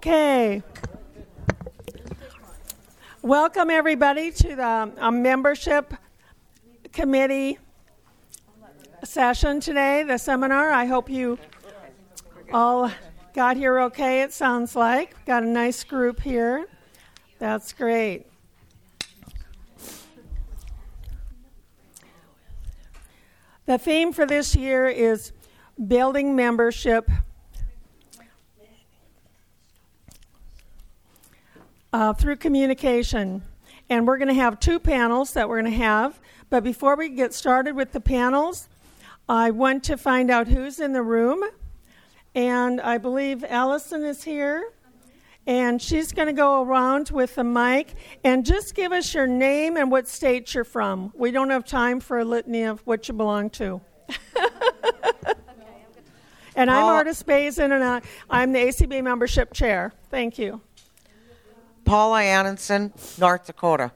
Okay. Welcome, everybody, to the um, membership committee session today, the seminar. I hope you all got here okay, it sounds like. Got a nice group here. That's great. The theme for this year is building membership uh, through communication. And we're going to have two panels that we're going to have. But before we get started with the panels, I want to find out who's in the room. And I believe Allison is here. And she's going to go around with the mic and just give us your name and what state you're from. We don't have time for a litany of what you belong to. and I'm Artis Bazin, and I'm the ACB membership chair. Thank you. Paula Annenson, North Dakota.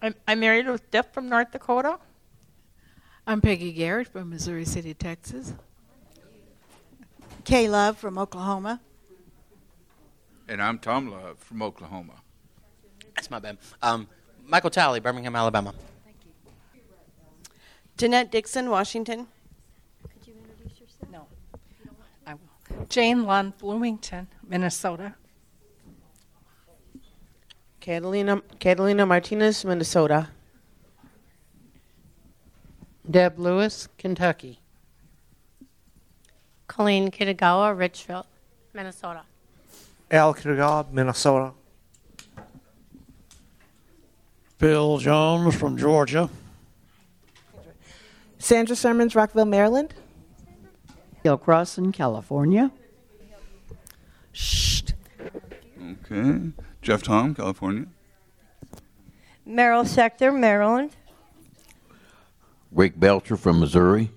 I'm, I'm married with Jeff from North Dakota. I'm Peggy Garrett from Missouri City, Texas. Kay Love from Oklahoma. And I'm Tom Love from Oklahoma. That's my bad. Um, Michael Talley, Birmingham, Alabama. Thank you. Jeanette Dixon, Washington. Could you introduce yourself? No. I will. Jane Lund, Bloomington, Minnesota. Catalina, Catalina Martinez, Minnesota. Deb Lewis, Kentucky. Colleen Kitagawa, Richfield, Minnesota. Al Kitagawa, Minnesota. Bill Jones from Georgia. Sandra Sermons, Rockville, Maryland. Hill Crossan, California. Shh. Okay. Jeff Tom, California. Merrill Sector, Maryland. Rick Belcher from Missouri.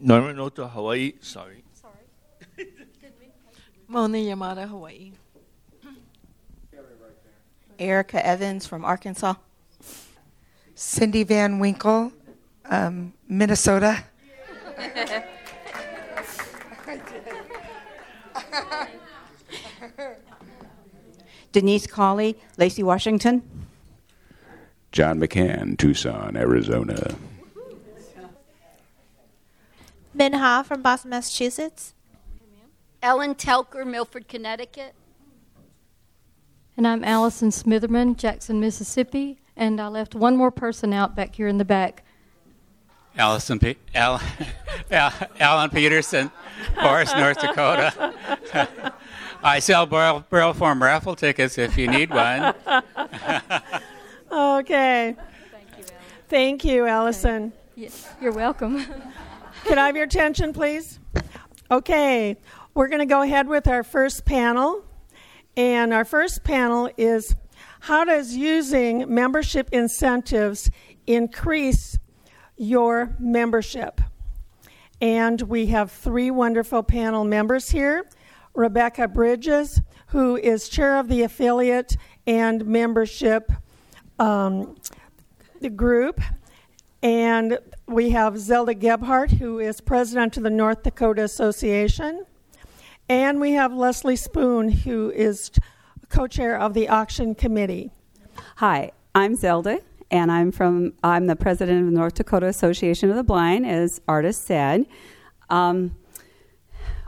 Norman Noto, Hawaii. Sorry. Sorry. Mona Yamada, Hawaii. Erica Evans from Arkansas. Cindy Van Winkle, um, Minnesota. Denise Colley, Lacey, Washington. John McCann, Tucson, Arizona. Min Ha from Boston, Massachusetts. Ellen Telker, Milford, Connecticut. And I'm Allison Smitherman, Jackson, Mississippi. And I left one more person out back here in the back. Allison P- Al- Alan Peterson, Forest, North Dakota. I sell Burl, Burl Form raffle tickets if you need one. okay. Thank you, Allison. Thank you, Allison. You're welcome. Can I have your attention, please? Okay, we're going to go ahead with our first panel. And our first panel is how does using membership incentives increase your membership? And we have three wonderful panel members here. Rebecca Bridges, who is chair of the affiliate and membership um, group. And we have Zelda Gebhardt, who is president of the North Dakota Association. And we have Leslie Spoon, who is co chair of the auction committee. Hi, I'm Zelda, and I'm from I'm the president of the North Dakota Association of the Blind, as Artis said. Um,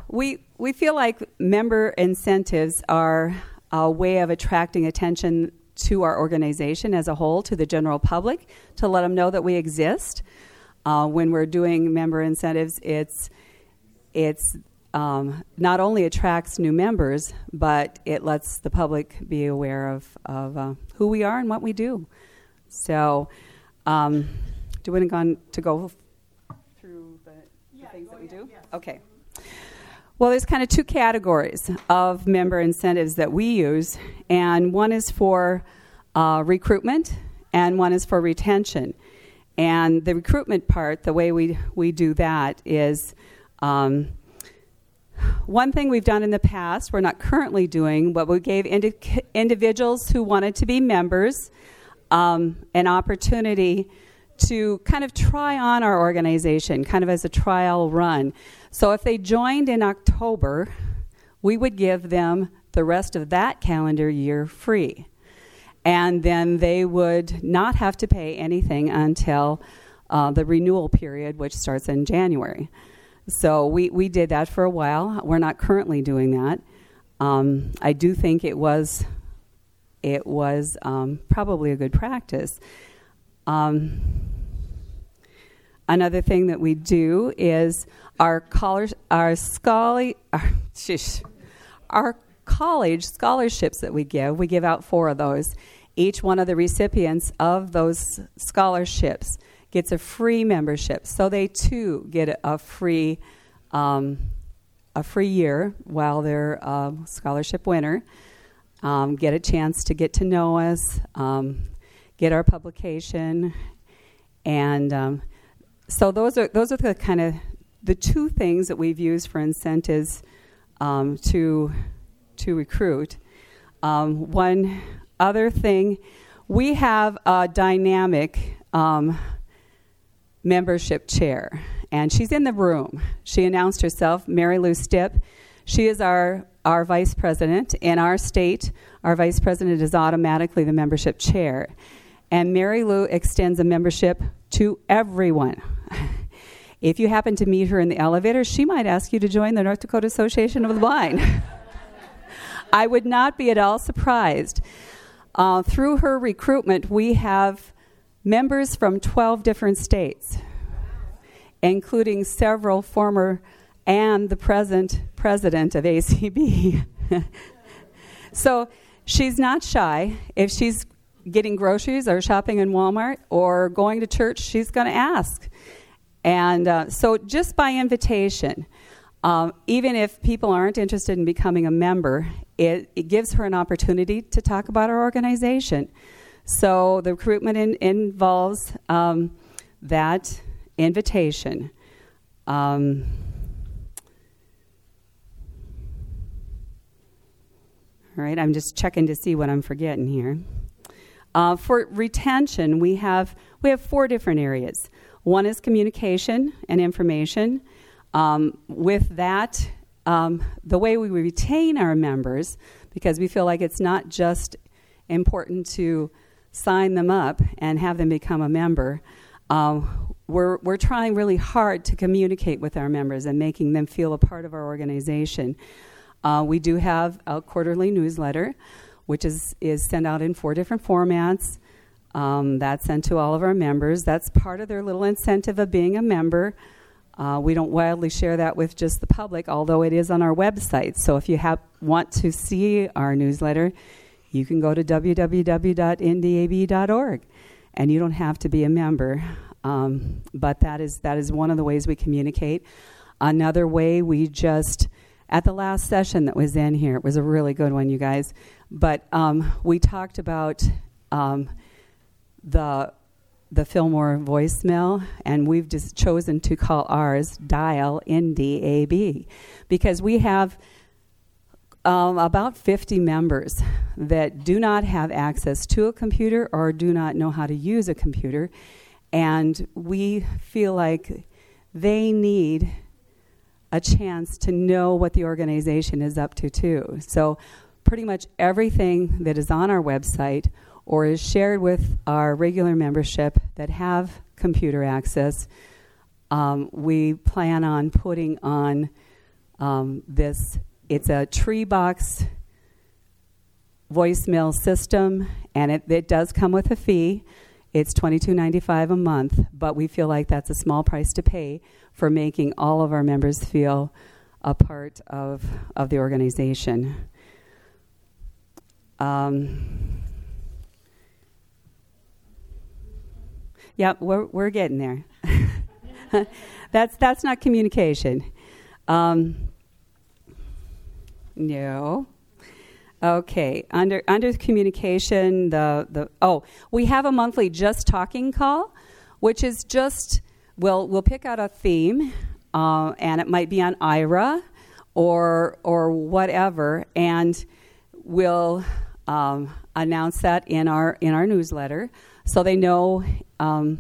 we we feel like member incentives are a way of attracting attention to our organization as a whole, to the general public, to let them know that we exist. Uh, when we're doing member incentives, it's it's um, not only attracts new members, but it lets the public be aware of, of uh, who we are and what we do. So, um, do we want to go through the, the yeah, things that we do? Yes. Okay. Well, there's kind of two categories of member incentives that we use, and one is for uh, recruitment, and one is for retention. And the recruitment part, the way we, we do that is um, one thing we've done in the past, we're not currently doing, but we gave indi- individuals who wanted to be members um, an opportunity to kind of try on our organization, kind of as a trial run. So if they joined in October, we would give them the rest of that calendar year free. And then they would not have to pay anything until uh, the renewal period, which starts in January. So we, we did that for a while. We're not currently doing that. Um, I do think it was it was um, probably a good practice. Um, another thing that we do is our college, our scholar, our, our college scholarships that we give. We give out four of those. Each one of the recipients of those scholarships gets a free membership, so they too get a free um, a free year while they're a scholarship winner. Um, get a chance to get to know us, um, get our publication, and um, so those are those are the kind of the two things that we've used for incentives um, to to recruit. Um, one other thing, we have a dynamic um, membership chair, and she's in the room. She announced herself, Mary Lou Stipp. She is our, our vice president. In our state, our vice president is automatically the membership chair. And Mary Lou extends a membership to everyone. if you happen to meet her in the elevator, she might ask you to join the North Dakota Association of the Blind. I would not be at all surprised. Uh, through her recruitment, we have members from 12 different states, including several former and the present president of ACB. so she's not shy. If she's getting groceries or shopping in Walmart or going to church, she's going to ask. And uh, so, just by invitation, um, even if people aren't interested in becoming a member, it, it, gives her an opportunity to talk about our organization. So the recruitment in, involves um, that invitation. Um, all right, I'm just checking to see what I'm forgetting here. Uh, for retention, we have we have four different areas. One is communication and information. Um, with that, um, the way we retain our members, because we feel like it's not just important to sign them up and have them become a member. Uh, we're, we're trying really hard to communicate with our members and making them feel a part of our organization. Uh, we do have a quarterly newsletter, which is, is sent out in four different formats. Um, that's sent to all of our members. That's part of their little incentive of being a member. Uh, we don't wildly share that with just the public, although it is on our website. So if you have, want to see our newsletter, you can go to www.ndab.org, and you don't have to be a member. Um, but that is that is one of the ways we communicate. Another way we just at the last session that was in here, it was a really good one, you guys. But um, we talked about um, the the Fillmore voicemail, and we've just chosen to call ours Dial NDAB because we have um, about 50 members that do not have access to a computer or do not know how to use a computer. And we feel like they need a chance to know what the organization is up to, too. So, pretty much everything that is on our website or is shared with our regular membership that have computer access, um, we plan on putting on um, this it's a tree box voicemail system, and it, it does come with a fee. It's $22.95 a month, but we feel like that's a small price to pay for making all of our members feel a part of, of the organization. Um, yeah, we're, we're getting there. that's, that's not communication. Um, no. Okay. Under under communication, the the oh, we have a monthly just talking call, which is just we'll we'll pick out a theme, uh, and it might be on Aira, or or whatever, and we'll um, announce that in our in our newsletter, so they know. Um,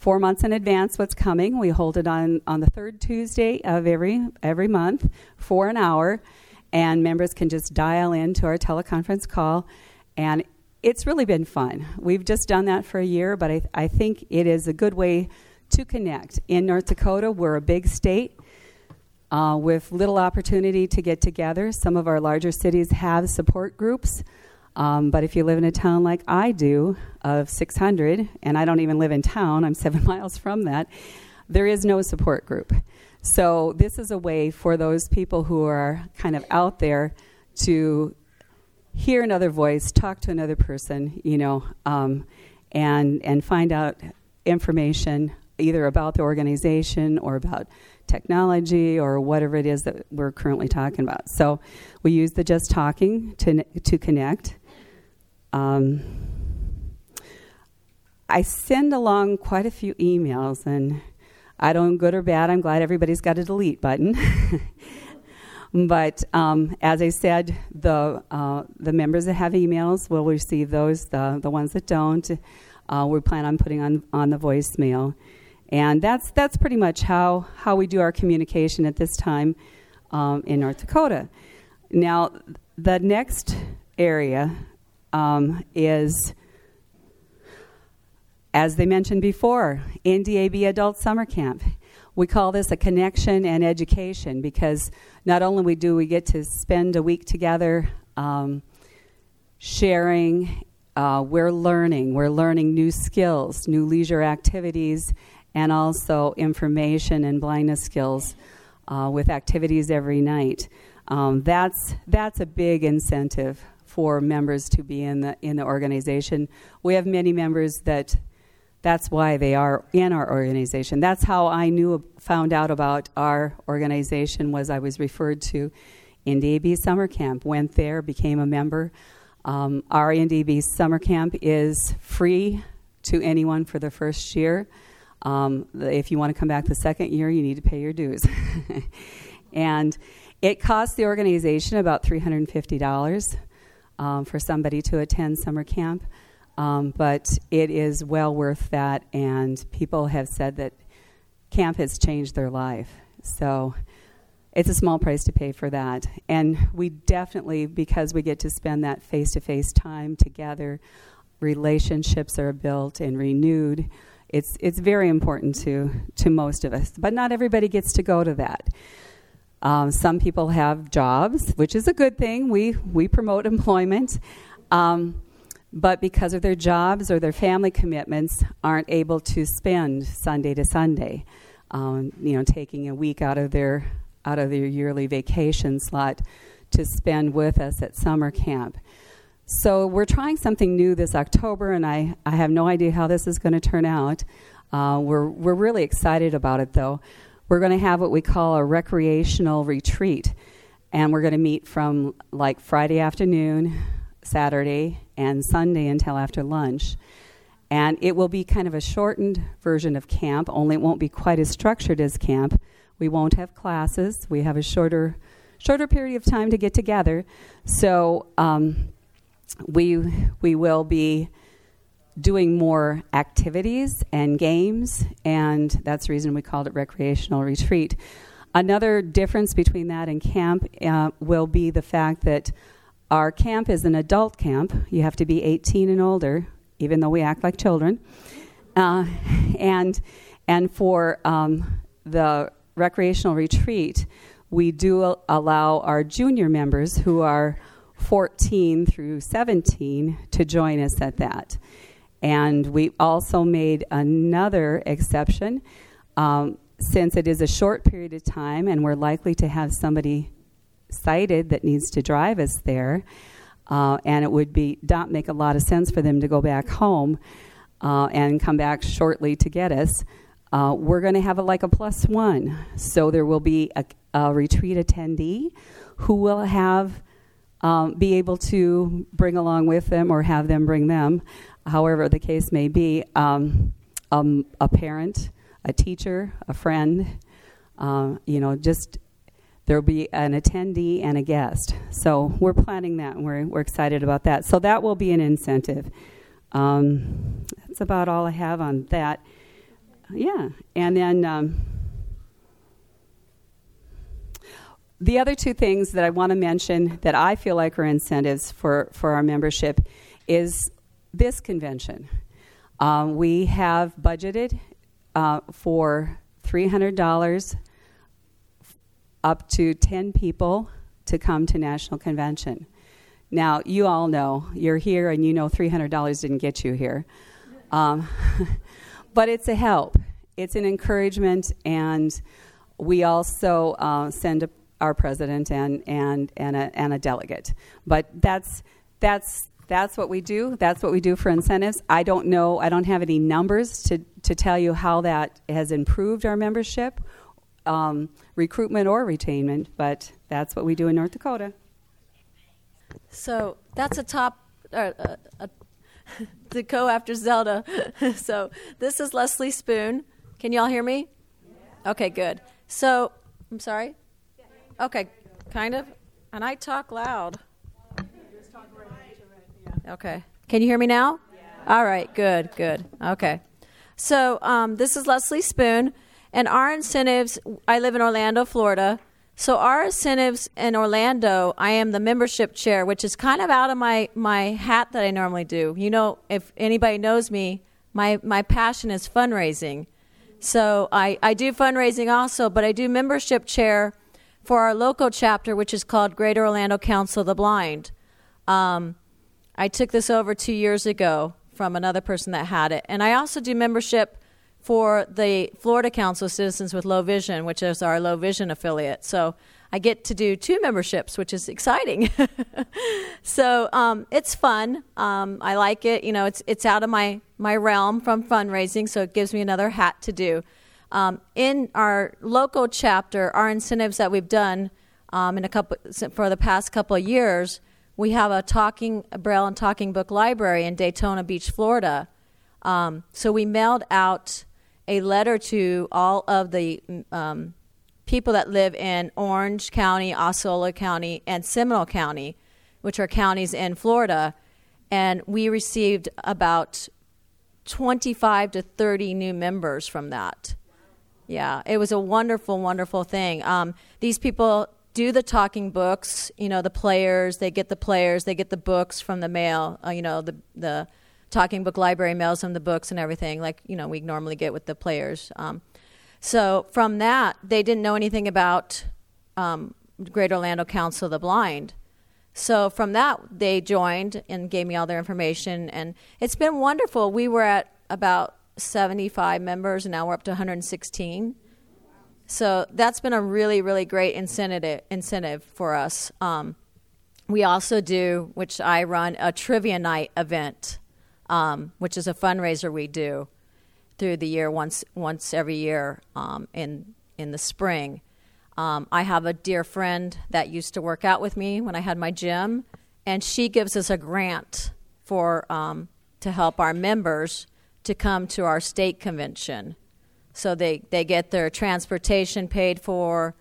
four months in advance what's coming. We hold it on, on the third Tuesday of every every month for an hour, and members can just dial in to our teleconference call, and it's really been fun. We've just done that for a year, but I, I think it is a good way to connect. In North Dakota, we're a big state uh, with little opportunity to get together. Some of our larger cities have support groups, um, but if you live in a town like I do, of 600, and I don't even live in town, I'm seven miles from that, there is no support group. So, this is a way for those people who are kind of out there to hear another voice, talk to another person, you know, um, and and find out information either about the organization or about technology or whatever it is that we're currently talking about. So we use the just talking to to connect. Um, I send along quite a few emails, and I don't good or bad. I'm glad everybody's got a delete button. But um, as I said, the uh, the members that have emails will receive those. The the ones that don't, uh, we plan on putting on on the voicemail, and that's that's pretty much how how we do our communication at this time um, in North Dakota. Now, the next area um, is. As they mentioned before, NDAB Adult Summer Camp. We call this a connection and education because not only do we get to spend a week together um, sharing, uh, we're learning. We're learning new skills, new leisure activities, and also information and blindness skills uh, with activities every night. Um, that's that's a big incentive for members to be in the in the organization. We have many members that that's why they are in our organization. That's how I knew, found out about our organization. Was I was referred to NDAB summer camp. Went there, became a member. Um, our NDAB summer camp is free to anyone for the first year. Um, if you want to come back the second year, you need to pay your dues. and it costs the organization about $350 um, for somebody to attend summer camp. Um, but it is well worth that, and people have said that camp has changed their life. So it's a small price to pay for that. And we definitely, because we get to spend that face to face time together, relationships are built and renewed. It's, it's very important to, to most of us. But not everybody gets to go to that. Um, some people have jobs, which is a good thing. We, we promote employment. Um, but because of their jobs or their family commitments, aren't able to spend Sunday to Sunday. Um, you know, taking a week out of their out of their yearly vacation slot to spend with us at summer camp. So we're trying something new this October, and I, I have no idea how this is going to turn out. Uh, we're we're really excited about it, though. We're going to have what we call a recreational retreat, and we're going to meet from like Friday afternoon Saturday and Sunday until after lunch. And it will be kind of a shortened version of camp, only it won't be quite as structured as camp. We won't have classes. We have a shorter, shorter period of time to get together. So um, we we will be doing more activities and games, and that's the reason we called it recreational retreat. Another difference between that and camp uh, will be the fact that our camp is an adult camp. You have to be 18 and older, even though we act like children. Uh, and and for um, the recreational retreat, we do allow our junior members who are 14 through 17 to join us at that. And we also made another exception um, since it is a short period of time and we're likely to have somebody sighted that needs to drive us there, uh, and it would be not make a lot of sense for them to go back home uh, and come back shortly to get us. Uh, we're going to have a, like a plus one, so there will be a, a retreat attendee who will have um, be able to bring along with them or have them bring them, however the case may be, um, um, a parent, a teacher, a friend, uh, you know, just there will be an attendee and a guest. So we're planning that, and we're, we're excited about that. So that will be an incentive. Um, that's about all I have on that. Yeah, and then um, the other two things that I want to mention that I feel like are incentives for, for our membership is this convention. Um, we have budgeted uh, for $300 up to 10 people to come to National Convention. Now, you all know, you're here and you know $300 didn't get you here. Um, but it's a help, it's an encouragement, and we also uh, send a, our president and, and, and, a, and a delegate. But that's, that's, that's what we do. That's what we do for incentives. I don't know, I don't have any numbers to, to tell you how that has improved our membership, um, recruitment or retainment, but that's what we do in North Dakota. So that's a top, uh, uh, uh, after Zelda. so this is Leslie Spoon. Can y'all hear me? Okay, good. So, I'm sorry? Okay, kind of. And I talk loud. Okay. Can you hear me now? All right, good, good. Okay. So, um, this is Leslie Spoon, and our incentives I live in Orlando, Florida. So, our incentives in Orlando, I am the membership chair, which is kind of out of my, my hat that I normally do. You know, if anybody knows me, my, my passion is fundraising. So, I, I do fundraising also, but I do membership chair for our local chapter, which is called Greater Orlando Council of the Blind. Um, I took this over two years ago from another person that had it. And I also do membership for the Florida Council of Citizens with Low Vision, which is our low vision affiliate. So I get to do two memberships, which is exciting. so um, it's fun. Um, I like it. You know, it's it's out of my my realm from fundraising, so it gives me another hat to do. Um, in our local chapter, our incentives that we've done um, in a couple for the past couple of years we have a talking a braille and talking book library in Daytona Beach, Florida. Um, so we mailed out a letter to all of the um, people that live in Orange County, Osceola County, and Seminole County, which are counties in Florida, and we received about 25 to 30 new members from that. Yeah, it was a wonderful, wonderful thing. Um, these people do the talking books. You know, the players they get the players, they get the books from the mail. Uh, you know, the the talking book library mails them the books and everything, like you know we normally get with the players. Um, so from that, they didn't know anything about um, Greater Orlando Council of the Blind. So from that, they joined and gave me all their information, and it's been wonderful. We were at about 75 members, and now we're up to 116. So that's been a really, really great incentive incentive for us. Um, we also do, which I run, a trivia night event, um, which is a fundraiser we do through the year once once every year um, in in the spring. Um, I have a dear friend that used to work out with me when I had my gym, and she gives us a grant for um, to help our members to come to our state convention. So they, they get their transportation paid for,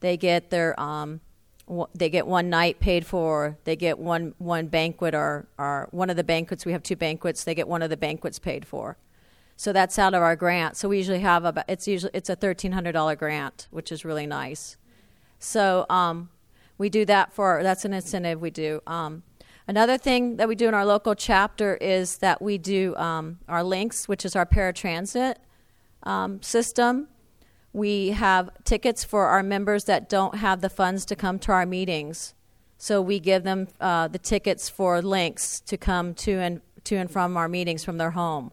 they get their um, w- they get one night paid for, they get one one banquet or, or one of the banquets. We have two banquets. They get one of the banquets paid for. So that's out of our grant. So we usually have about it's usually it's a thirteen hundred dollar grant, which is really nice. So um, we do that for that's an incentive we do. Um, another thing that we do in our local chapter is that we do um, our LYNX, which is our paratransit um, system. We have tickets for our members that don't have the funds to come to our meetings. So we give them uh, the tickets for LYNX to come to and to and from our meetings from their home.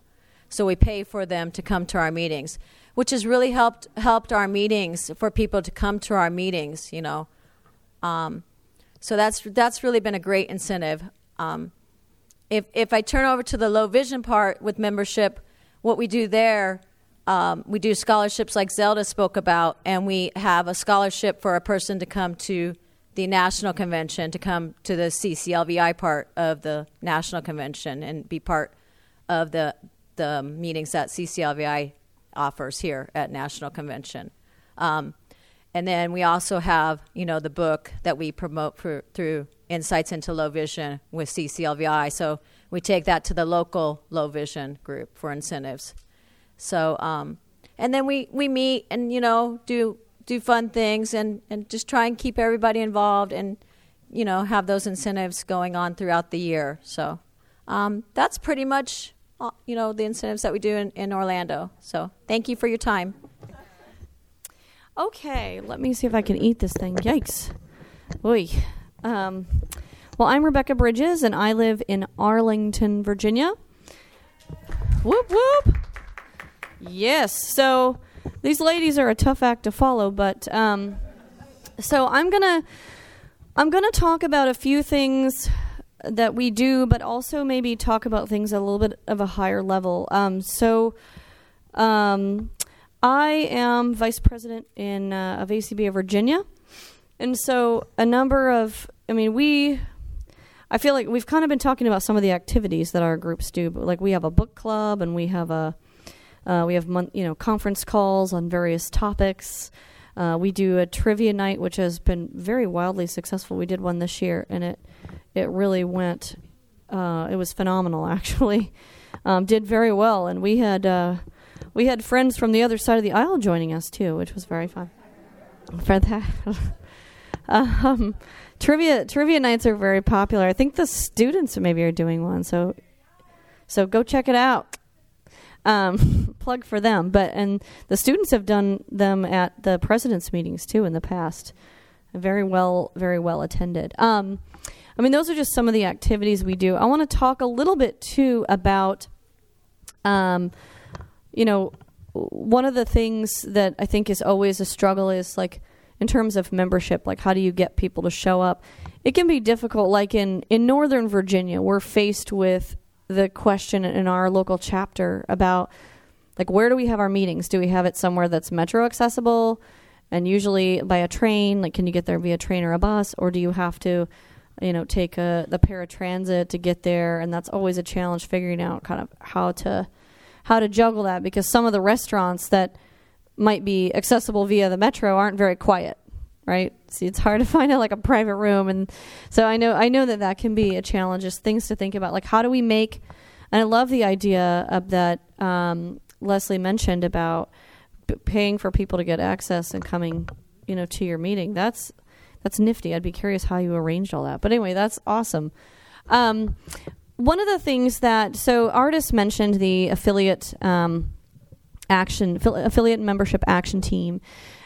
So we pay for them to come to our meetings, which has really helped helped our meetings for people to come to our meetings. You know, um, so that's that's really been a great incentive. Um, if if I turn over to the low vision part with membership, what we do there um, we do scholarships like Zelda spoke about, and we have a scholarship for a person to come to the national convention, to come to the CCLVI part of the national convention and be part of the the meetings that CCLVI offers here at national convention. Um, and then we also have, you know, the book that we promote for, through Insights into Low Vision with CCLVI. So we take that to the local low vision group for incentives. So, um, and then we, we meet and, you know, do do fun things and, and just try and keep everybody involved and you know have those incentives going on throughout the year. So um, that's pretty much uh, you know the incentives that we do in, in Orlando. So thank you for your time. Okay, let me see if I can eat this thing. Yikes. Oy. Um, well, I'm Rebecca Bridges, and I live in Arlington, Virginia. Whoop, whoop. Yes, so these ladies are a tough act to follow, but um, so I'm gonna I'm gonna talk about a few things that we do, but also maybe talk about things a little bit of a higher level. Um, so um, I am vice president in uh, of ACB of Virginia, and so a number of I mean we. I feel like we've kind of been talking about some of the activities that our groups do. But like we have a book club and we have a uh, we have mon- you know conference calls on various topics. Uh, we do a trivia night, which has been very wildly successful. We did one this year, and it it really went. Uh, it was phenomenal, actually. Um, did very well, and we had uh, we had friends from the other side of the aisle joining us too, which was very fun. For that, um, trivia trivia nights are very popular. I think the students maybe are doing one, so so go check it out. Um, plug for them, but and the students have done them at the presidents' meetings too in the past. Very well, very well attended. Um, I mean, those are just some of the activities we do. I want to talk a little bit too about, um, you know, one of the things that I think is always a struggle is like in terms of membership, like how do you get people to show up? It can be difficult. Like in in Northern Virginia, we're faced with the question in our local chapter about like where do we have our meetings? Do we have it somewhere that's metro accessible? And usually by a train, like can you get there via train or a bus, or do you have to you know take a the paratransit to get there and that's always a challenge figuring out kind of how to how to juggle that because some of the restaurants that might be accessible via the metro aren't very quiet right see it's hard to find a, like a private room and so i know i know that that can be a challenge just things to think about like how do we make and i love the idea of that um, leslie mentioned about p- paying for people to get access and coming you know to your meeting that's that's nifty. I'd be curious how you arranged all that. But anyway, that's awesome. Um, one of the things that so Artis mentioned the affiliate um, action affiliate membership action team,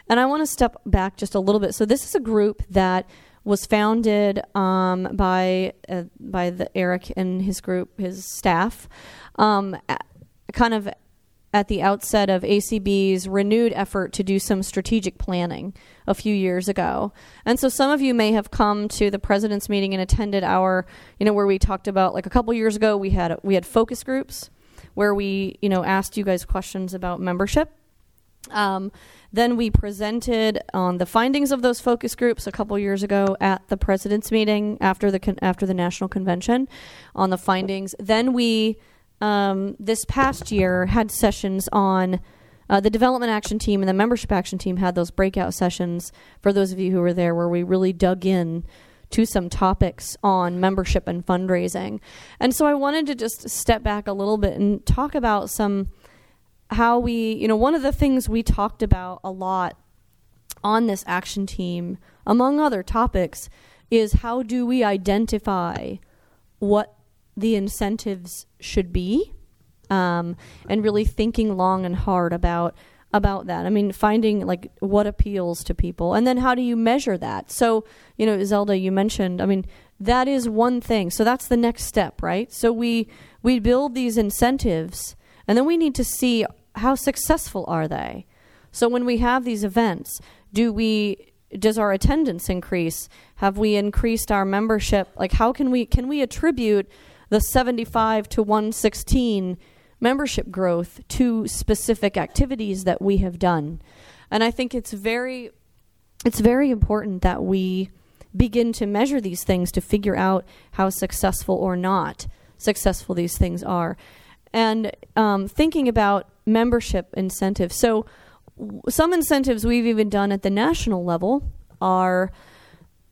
and I want to step back just a little bit. So this is a group that was founded um, by uh, by the Eric and his group, his staff, um, kind of at the outset of ACB's renewed effort to do some strategic planning a few years ago. And so some of you may have come to the president's meeting and attended our, you know, where we talked about like a couple years ago we had we had focus groups where we, you know, asked you guys questions about membership. Um, then we presented on the findings of those focus groups a couple years ago at the president's meeting after the con- after the national convention on the findings. Then we um, this past year had sessions on uh, the development action team and the membership action team had those breakout sessions for those of you who were there where we really dug in to some topics on membership and fundraising. And so I wanted to just step back a little bit and talk about some how we, you know, one of the things we talked about a lot on this action team, among other topics, is how do we identify what the incentives should be um, and really thinking long and hard about about that. I mean, finding like what appeals to people, and then how do you measure that? So, you know, Zelda, you mentioned. I mean, that is one thing. So that's the next step, right? So we we build these incentives, and then we need to see how successful are they. So when we have these events, do we does our attendance increase? Have we increased our membership? Like, how can we can we attribute the 75 to 116 membership growth to specific activities that we have done. And I think it's very it's very important that we begin to measure these things to figure out how successful or not successful these things are. And um, thinking about membership incentives. So, w- some incentives we've even done at the national level are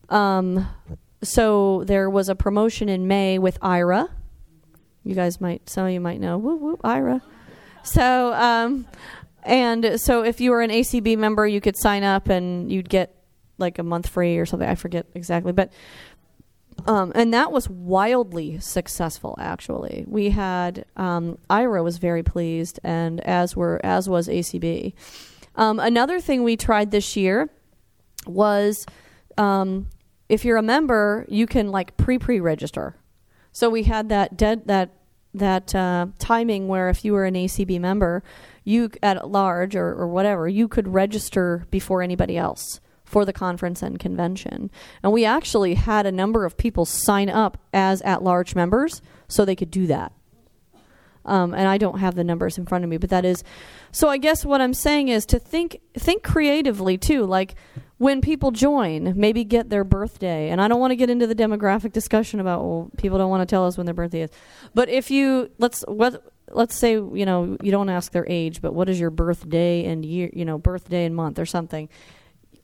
um, so there was a promotion in May with Aira. You guys might, some of you might know, whoop whoop, Aira. So, um, and so if you were an ACB member, you could sign up and you'd get like a month free or something. I forget exactly, but um, and that was wildly successful. Actually, we had um, Aira was very pleased, and as were as was ACB. Um, another thing we tried this year was um, if you're a member, you can like pre pre register. So we had that dead that that uh, timing where if you were an ACB member, you at large or, or whatever, you could register before anybody else for the conference and convention. And we actually had a number of people sign up as at large members so they could do that. Um, and I don't have the numbers in front of me, but that is. So I guess what I'm saying is to think think creatively too. Like when people join, maybe get their birthday. And I don't want to get into the demographic discussion about well, people don't want to tell us when their birthday is. But if you let's what let's say you know you don't ask their age, but what is your birthday and year? You know, birthday and month or something.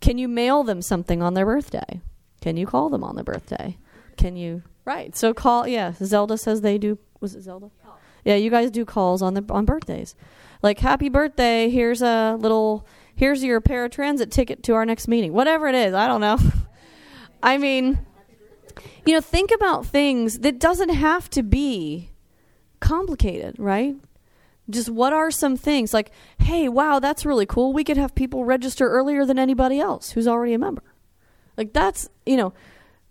Can you mail them something on their birthday? Can you call them on their birthday? Can you right? So call. Yeah, Zelda says they do. Was it Zelda? Yeah, you guys do calls on the on birthdays. Like happy birthday. Here's a little here's your paratransit ticket to our next meeting. Whatever it is, I don't know. I mean, you know, think about things that doesn't have to be complicated, right? Just what are some things like, hey, wow, that's really cool. We could have people register earlier than anybody else who's already a member. Like that's, you know,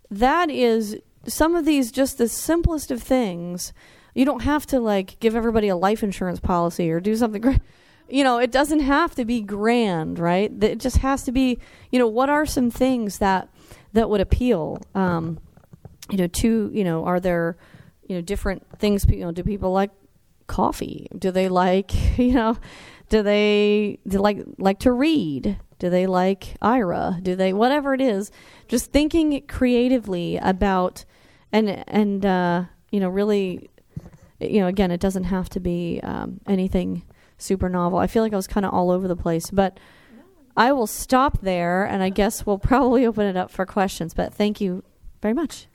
that is some of these just the simplest of things. You don't have to like give everybody a life insurance policy or do something great you know, it doesn't have to be grand, right? It just has to be, you know, what are some things that that would appeal, um, you know, to you know, are there, you know, different things? You know, do people like coffee? Do they like, you know, do they do like like to read? Do they like Aira? Do they whatever it is? Just thinking creatively about, and and uh, you know, really, you know, again, it doesn't have to be um, anything super novel. I feel like I was kind of all over the place, but I will stop there, and I guess we'll probably open it up for questions. But thank you very much.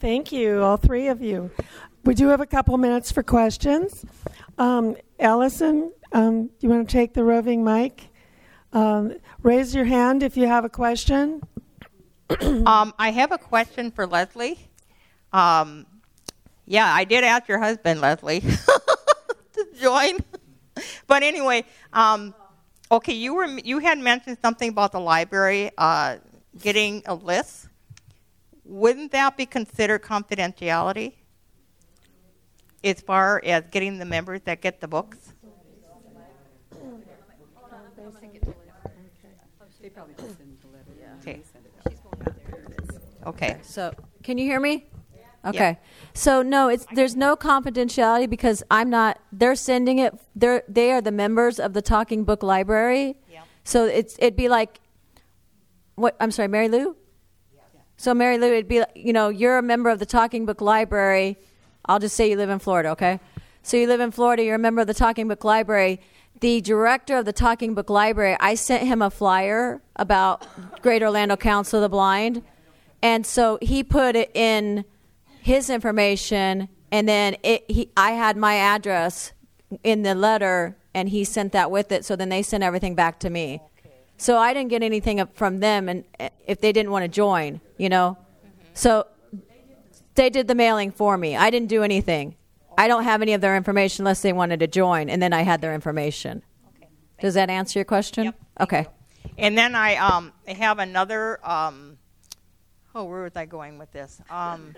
Thank you, all three of you. We do have a couple minutes for questions. Um, Allison, um, do you want to take the roving mic? Um, raise your hand if you have a question. um, I have a question for Leslie. Um, yeah, I did ask your husband, Leslie, to join. but anyway, um, okay, you were you had mentioned something about the library uh, getting a list. Wouldn't that be considered confidentiality? As far as getting the members that get the books? Okay. Okay. So, can you hear me? Okay. Yeah. So no, it's there's no confidentiality because I'm not. They're sending it. They're they are the members of the Talking Book Library. Yeah. So it's it'd be like, what? I'm sorry, Mary Lou. So Mary Lou, it'd be you know you're a member of the Talking Book Library. I'll just say you live in Florida, okay? So you live in Florida. You're a member of the Talking Book Library. The director of the Talking Book Library, I sent him a flyer about Great Orlando Council of the Blind, and so he put it in his information, and then it, he, I had my address in the letter, and he sent that with it. So then they sent everything back to me. So I didn't get anything from them, and eh, if they didn't want to join, you know, so they did the mailing for me. I didn't do anything. I don't have any of their information unless they wanted to join, and then I had their information. Okay. Does that answer your question? Yep. Okay. And then I um have another um oh where was I going with this um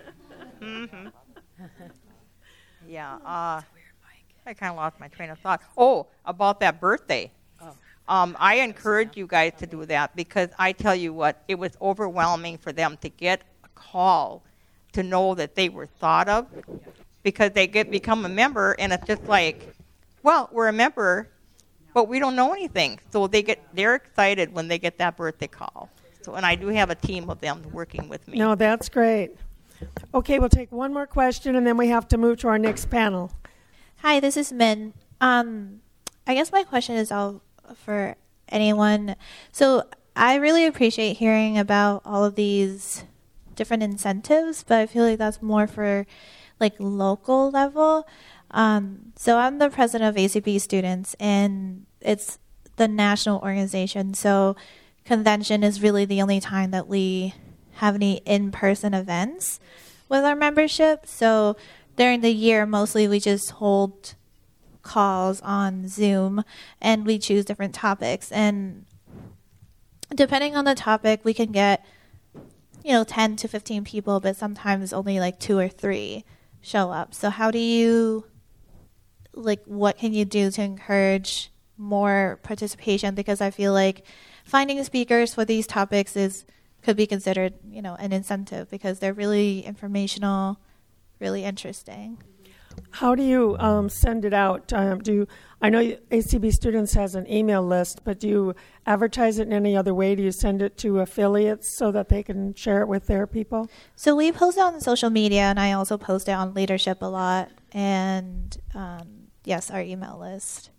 hmm yeah uh I kind of lost my train of thought oh about that birthday um, I encourage you guys to do that because I tell you what it was overwhelming for them to get a call to know that they were thought of because they get become a member and it's just like well we're a member but we don't know anything so they get they're excited when they get that birthday call so and i do have a team of them working with me No, that's great. Okay, we'll take one more question and then we have to move to our next panel. Hi, this is Min. Um, I guess my question is all for anyone. So I really appreciate hearing about all of these different incentives, but I feel like that's more for like local level. Um, so I'm the president of ACB Students, and it's the national organization. So convention is really the only time that we have any in-person events with our membership. So during the year, mostly we just hold calls on Zoom and we choose different topics. And depending on the topic, we can get, you know, 10 to 15 people, but sometimes only like two or three show up. So, how do you, like, what can you do to encourage more participation? Because I feel like finding speakers for these topics is could be considered, you know, an incentive because they're really informational, really interesting. How do you um, send it out? Um, do you, I know ACB Students has an email list, but do you advertise it in any other way? Do you send it to affiliates so that they can share it with their people? So we post it on social media, and I also post it on leadership a lot, and um, yes, our email list.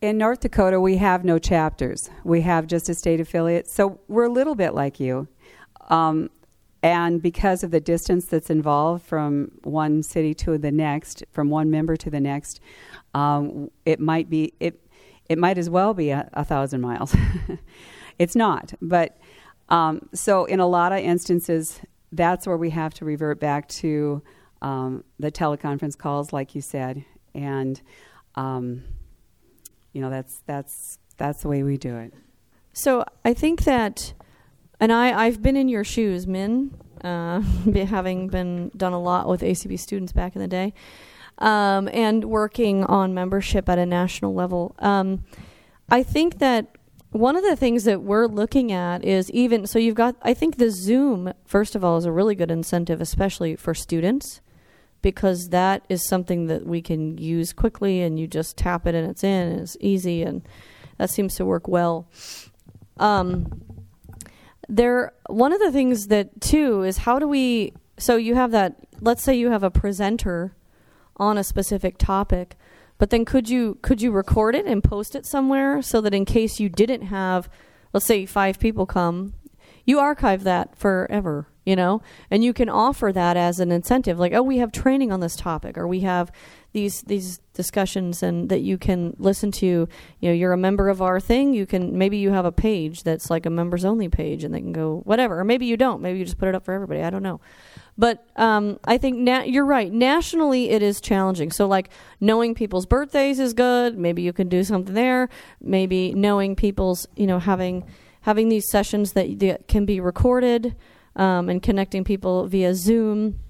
In North Dakota, we have no chapters. We have just a state affiliate. So we're a little bit like you. Um, and because of the distance that's involved from one city to the next, from one member to the next, um, it might be it it might as well be a, a thousand miles. it's not, but um, so in a lot of instances, that's where we have to revert back to um, the teleconference calls, like you said, and um, you know that's that's that's the way we do it. So I think that, and I I've been in your shoes, Min, uh, having been done a lot with ACB students back in the day, um, and working on membership at a national level. Um, I think that one of the things that we're looking at is even so you've got I think the Zoom first of all is a really good incentive, especially for students because that is something that we can use quickly and you just tap it and it's in and it's easy and that seems to work well. Um, there, one of the things that too is how do we? So you have that. Let's say you have a presenter on a specific topic, but then could you could you record it and post it somewhere so that in case you didn't have, let's say five people come, you archive that forever you know and you can offer that as an incentive like oh we have training on this topic or we have these these discussions and that you can listen to you know you're a member of our thing you can maybe you have a page that's like a members only page and they can go whatever. Or maybe you don't. Maybe you just put it up for everybody. I don't know. But um, i think na- you're right. Nationally it is challenging. So like knowing people's birthdays is good. Maybe you can do something there. Maybe knowing people's you know having having these sessions that, that can be recorded um, and connecting people via Zoom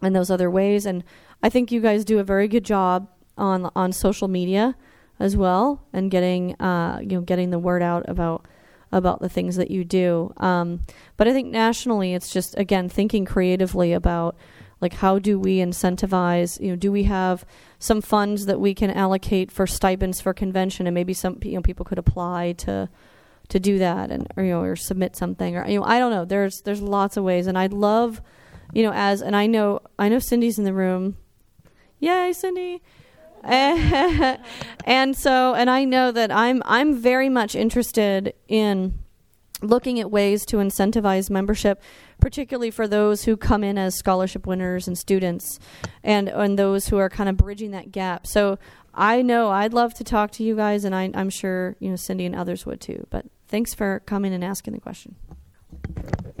and those other ways. And I think you guys do a very good job on on social media as well and getting uh, you know getting the word out about about the things that you do. Um, but I think nationally, it's just again thinking creatively about like how do we incentivize you know do we have some funds that we can allocate for stipends for convention? And maybe some you know people could apply to to do that and or, you know or submit something or you know I don't know. There's there's lots of ways. And I'd love you know as and I know I know Cindy's in the room yay Cindy and so and I know that I'm I'm very much interested in looking at ways to incentivize membership particularly for those who come in as scholarship winners and students and and those who are kind of bridging that gap so I know I'd love to talk to you guys, and I, am sure you know Cindy and others would too. But thanks for coming and asking the question.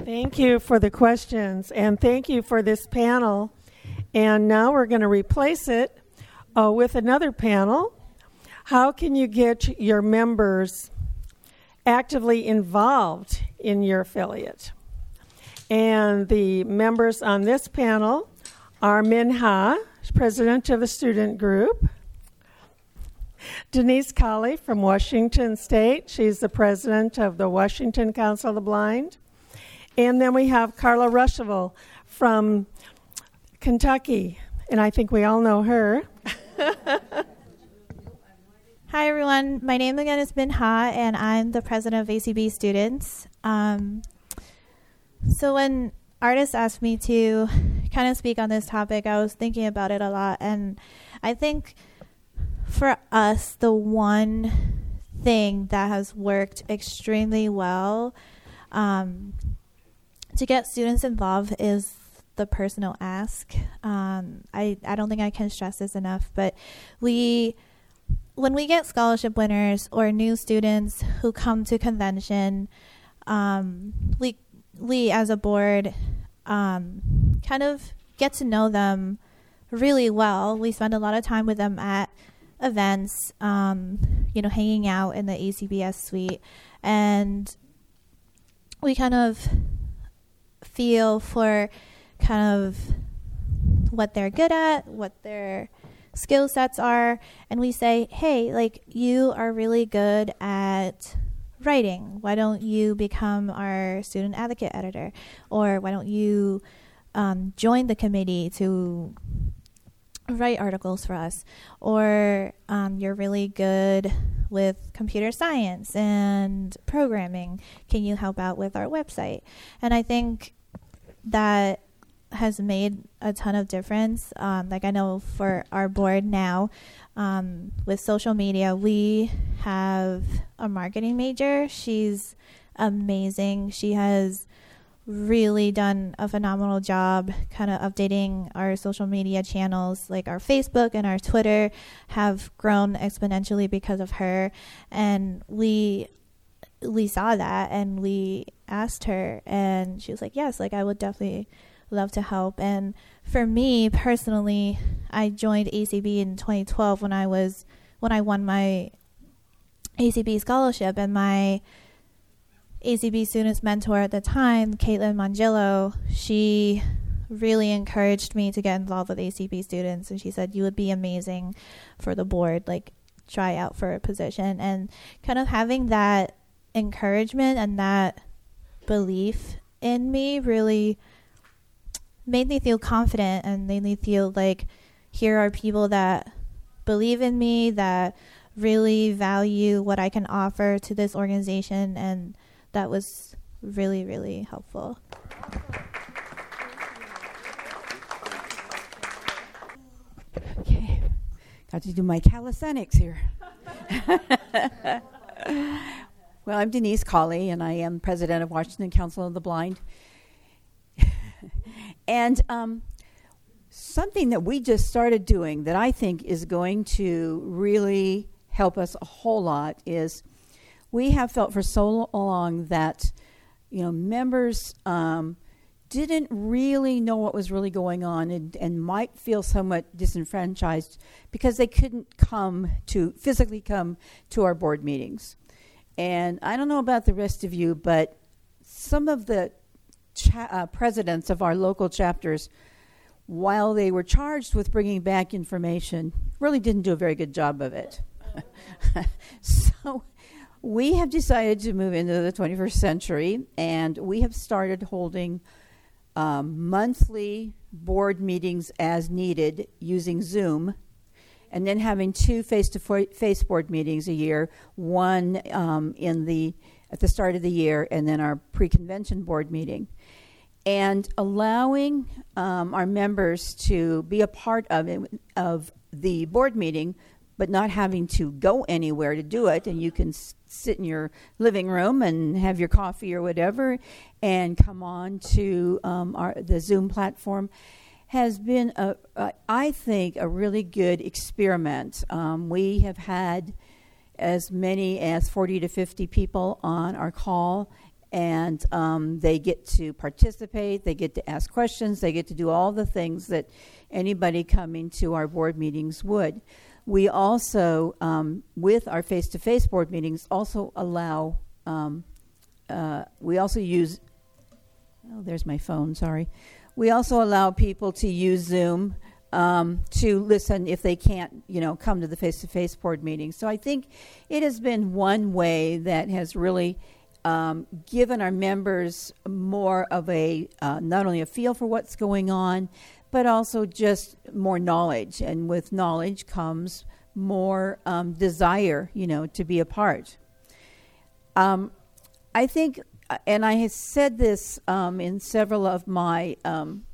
Thank you for the questions, and thank you for this panel. And now we're going to replace it uh, with another panel. How can you get your members actively involved in your affiliate? And the members on this panel are Min Ha, president of a student group. Denise Colley from Washington State. She's the president of the Washington Council of the Blind. And then we have Carla Ruschival from Kentucky, and I think we all know her. Hi, everyone. My name again is Min Ha, and I'm the president of ACB Students. Um, so, when Artis asked me to kind of speak on this topic, I was thinking about it a lot, and I think for us, the one thing that has worked extremely well um, to get students involved is the personal ask. Um, I I don't think I can stress this enough, but we when we get scholarship winners or new students who come to convention, um, we we as a board um, kind of get to know them really well. We spend a lot of time with them at events, um, you know, hanging out in the ACBS suite, and we kind of feel for kind of what they're good at, what their skill sets are, and we say, hey, like, you are really good at writing. Why don't you become our student advocate editor? Or why don't you um, join the committee to write articles for us? Or um, you're really good with computer science and programming. Can you help out with our website? And I think that has made a ton of difference. Um, like I know for our board now, um, with social media, we have a marketing major. She's amazing. She has really done a phenomenal job kind of updating our social media channels like our Facebook and our Twitter have grown exponentially because of her and we we saw that and we asked her and she was like yes like I would definitely love to help. And for me personally, I joined ACB in 2012 when I was when I won my ACB scholarship, and my ACB students mentor at the time, Caitlin Mangillo, she really encouraged me to get involved with ACB students, and she said you would be amazing for the board, like try out for a position, and kind of having that encouragement and that belief in me really made me feel confident and made me feel like here are people that believe in me, that really value what I can offer to this organization, and that was really, really helpful. Okay, got to do my calisthenics here. well, I'm Denise Colley, and I am president of Washington Council of the Blind. And um, something that we just started doing that I think is going to really help us a whole lot is we have felt for so long that you know members um, didn't really know what was really going on and, and might feel somewhat disenfranchised because they couldn't come to physically come to our board meetings. And I don't know about the rest of you, but some of the cha- uh, presidents of our local chapters, while they were charged with bringing back information, really didn't do a very good job of it. so we have decided to move into the 21st century, and we have started holding um, monthly board meetings as needed using Zoom, and then having two face-to-face board meetings a year, one um, in the at the start of the year, and then our pre-convention board meeting and allowing um, our members to be a part of of the board meeting, but not having to go anywhere to do it. And you can s- sit in your living room and have your coffee or whatever, and come on to um, our, the Zoom platform. Has been, a, a, I think, a really good experiment. Um, we have had as many as 40 to 50 people on our call and um, they get to participate, they get to ask questions, they get to do all the things that anybody coming to our board meetings would. We also, um, with our face to face board meetings, also allow, um, uh, we also use, oh, there's my phone, sorry. We also allow people to use Zoom. Um, to listen if they can't, you know, come to the face-to-face board meeting. So I think it has been one way that has really um, given our members more of a uh, not only a feel for what's going on, but also just more knowledge. And with knowledge comes more um, desire, you know, to be a part. Um, I think, uh, and I have said this um, in several of my um,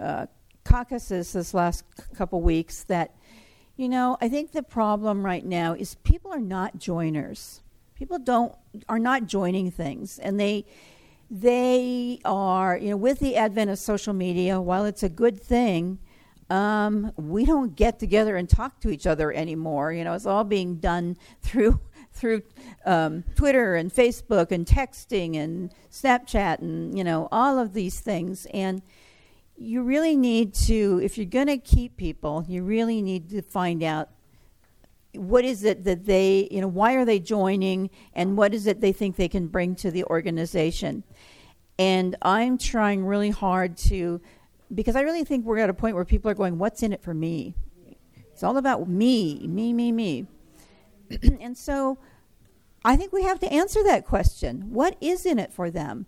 uh, caucuses this last couple weeks that, you know, I think the problem right now is people are not joiners people don't are not joining things and they they are, you know, with the advent of social media, while it's a good thing, um, we don't get together and talk to each other anymore. You know, it's all being done through through um, Twitter and Facebook and texting and Snapchat and you know all of these things. And you really need to, if you're going to keep people, you really need to find out what is it that they, you know, why are they joining, and what is it they think they can bring to the organization. And I'm trying really hard to, because I really think we're at a point where people are going, "What's in it for me?" It's all about me, me, me, me. and so I think we have to answer that question. What is in it for them?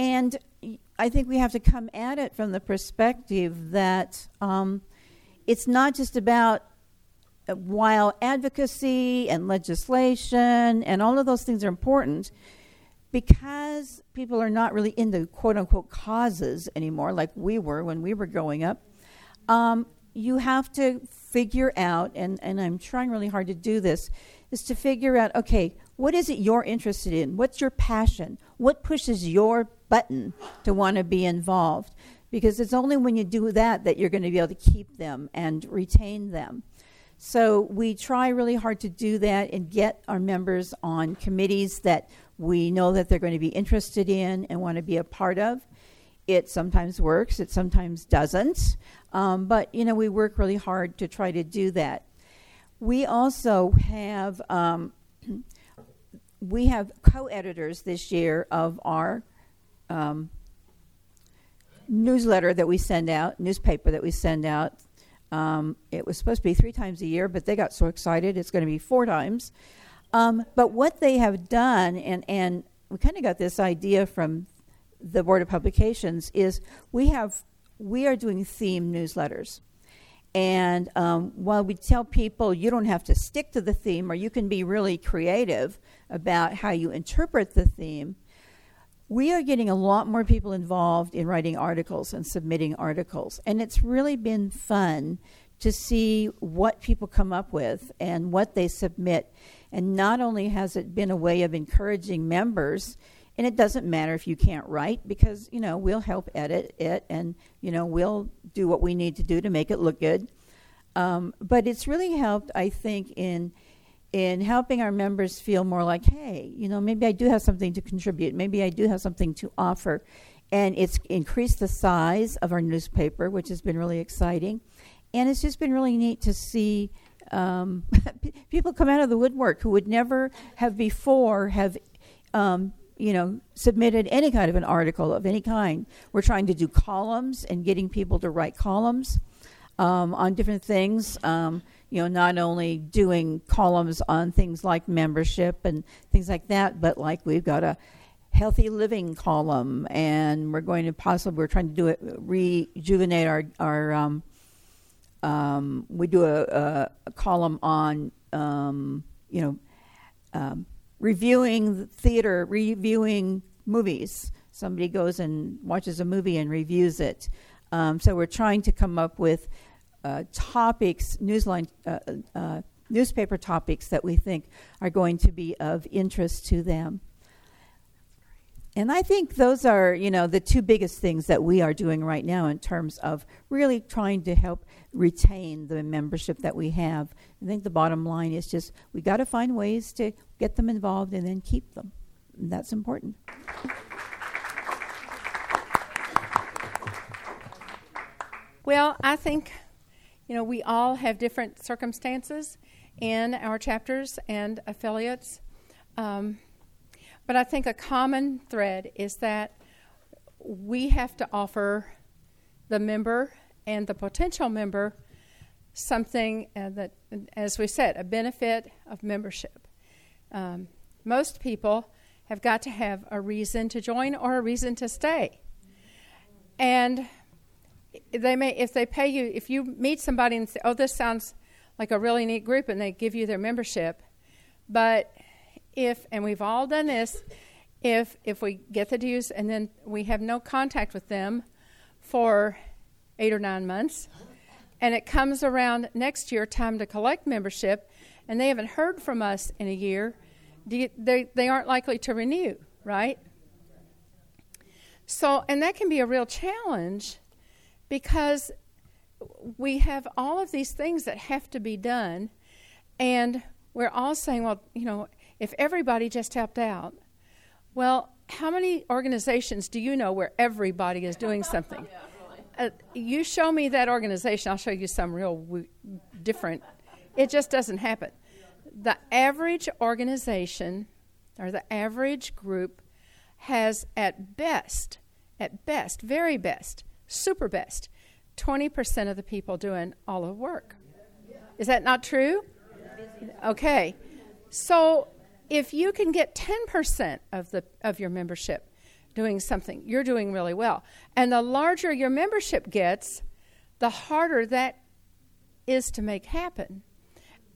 And I think we have to come at it from the perspective that um, it's not just about uh, while advocacy and legislation and all of those things are important, because people are not really into quote unquote causes anymore, like we were when we were growing up, um, you have to figure out, and, and I'm trying really hard to do this, is to figure out okay, what is it you're interested in? What's your passion? What pushes your button to want to be involved? Because it's only when you do that that you're going to be able to keep them and retain them. So we try really hard to do that and get our members on committees that we know that they're going to be interested in and want to be a part of. It sometimes works, it sometimes doesn't, um, but you know we work really hard to try to do that. We also have um, we have co-editors this year of our um, newsletter that we send out, newspaper that we send out. Um, it was supposed to be three times a year, but they got so excited it's going to be four times. Um, but what they have done, and, and we kind of got this idea from the Board of Publications, is we have we are doing theme newsletters. And um, while we tell people you don't have to stick to the theme, or you can be really creative about how you interpret the theme, we are getting a lot more people involved in writing articles and submitting articles. And it's really been fun to see what people come up with and what they submit. And not only has it been a way of encouraging members, and it doesn't matter if you can't write because, you know, we'll help edit it and, you know, we'll do what we need to do to make it look good. Um, but it's really helped, I think, in in helping our members feel more like, hey, you know, maybe I do have something to contribute. Maybe I do have something to offer. And it's increased the size of our newspaper, which has been really exciting. And it's just been really neat to see um, people come out of the woodwork who would never have before have, um, you know, submitted any kind of an article of any kind. We're trying to do columns and getting people to write columns um, on different things. You know, not only doing columns on things like membership and things like that, but like we've got a healthy living column, and we're going to possibly we're trying to do it rejuvenate our our. Um, um, we do a, a, a column on um, you know um, reviewing theater, reviewing movies. Somebody goes and watches a movie and reviews it. Um, so we're trying to come up with uh, topics, newsline, uh, uh, newspaper topics that we think are going to be of interest to them. And I think those are, you know, the two biggest things that we are doing right now in terms of really trying to help retain the membership that we have. I think the bottom line is just we got to find ways to get them involved and then keep them. And that's important. Well, I think you know, we all have different circumstances in our chapters and affiliates. Um, but I think a common thread is that we have to offer the member and the potential member something uh, that, as we said, a benefit of membership. Um, most people have got to have a reason to join or a reason to stay. And they may if they pay you if you meet somebody and say, "Oh, this sounds like a really neat group," and they give you their membership, but if and we've all done this, if if we get the dues and then we have no contact with them for eight or nine months, and it comes around next year time to collect membership, and they haven't heard from us in a year, you, they they aren't likely to renew, right? So, and that can be a real challenge because we have all of these things that have to be done, and we're all saying, well, you know, if everybody just helped out, well, how many organizations do you know where everybody is doing something? Uh, you show me that organization, I'll show you some real w- different. It just doesn't happen. The average organization or the average group has at best, at best, very best, super best, 20% of the people doing all the work. Is that not true? Okay. So if you can get 10% of the of your membership doing something, you're doing really well. And the larger your membership gets, the harder that is to make happen.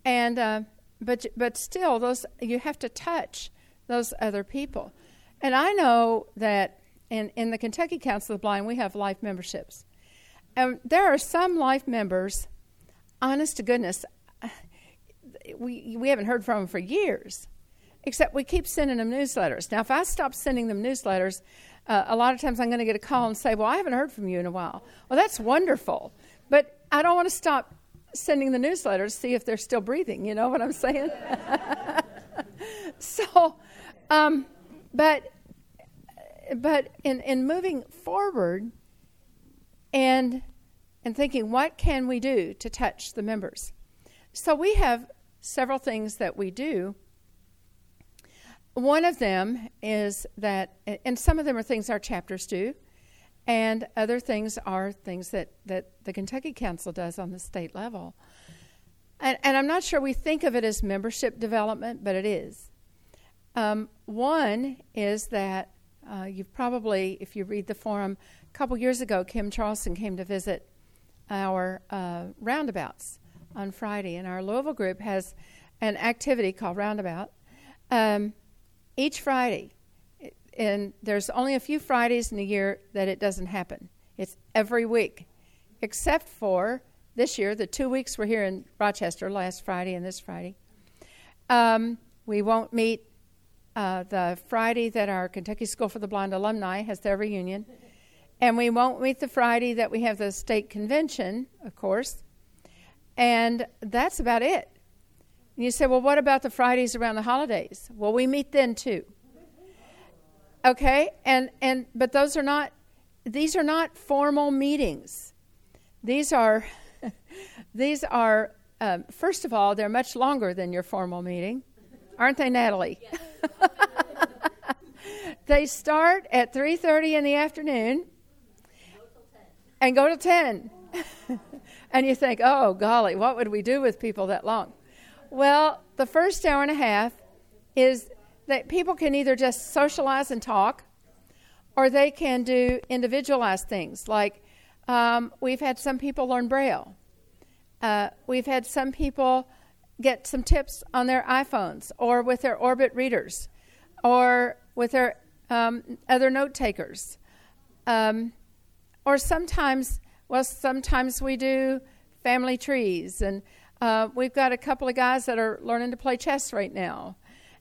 And uh, but but still, those you have to touch those other people. And I know that in in the Kentucky Council of the Blind, we have life memberships, and there are some life members. Honest to goodness, we we haven't heard from them for years except we keep sending them newsletters. Now, if I stop sending them newsletters, uh, a lot of times I'm going to get a call and say, Well, I haven't heard from you in a while. Well, that's wonderful. But I don't want to stop sending the newsletters, to see if they're still breathing. You know what I'm saying? so, um, but, but in, in moving forward and, and thinking, what can we do to touch the members? So, we have several things that we do one of them is that, and some of them are things our chapters do, and other things are things that, that the Kentucky Council does on the state level. And, and I'm not sure we think of it as membership development, but it is. Um, one is that uh, you've probably, if you read the forum, a couple years ago, Kim Charlson came to visit our uh, roundabouts on Friday, and our Louisville group has an activity called Roundabout. Um, each Friday. And there's only a few Fridays in the year that it doesn't happen. It's every week, except for this year, the two weeks we're here in Rochester, last Friday and this Friday. Um, we won't meet uh, the Friday that our Kentucky School for the Blind alumni has their reunion. And we won't meet the Friday that we have the state convention, of course. And that's about it. And you say, well, what about the Fridays around the holidays? Well, we meet then too. Okay, and and but those are not these are not formal meetings. These are these are um, first of all they're much longer than your formal meeting, aren't they, Natalie? they start at three thirty in the afternoon and go to ten. and you think, oh golly, what would we do with people that long? Well, the first hour and a half is that people can either just socialize and talk, or they can do individualized things. Like um, we've had some people learn Braille. Uh, we've had some people get some tips on their iPhones or with their Orbit readers or with their um, other note takers. Um, or sometimes, well, sometimes we do family trees and uh, we've got a couple of guys that are learning to play chess right now.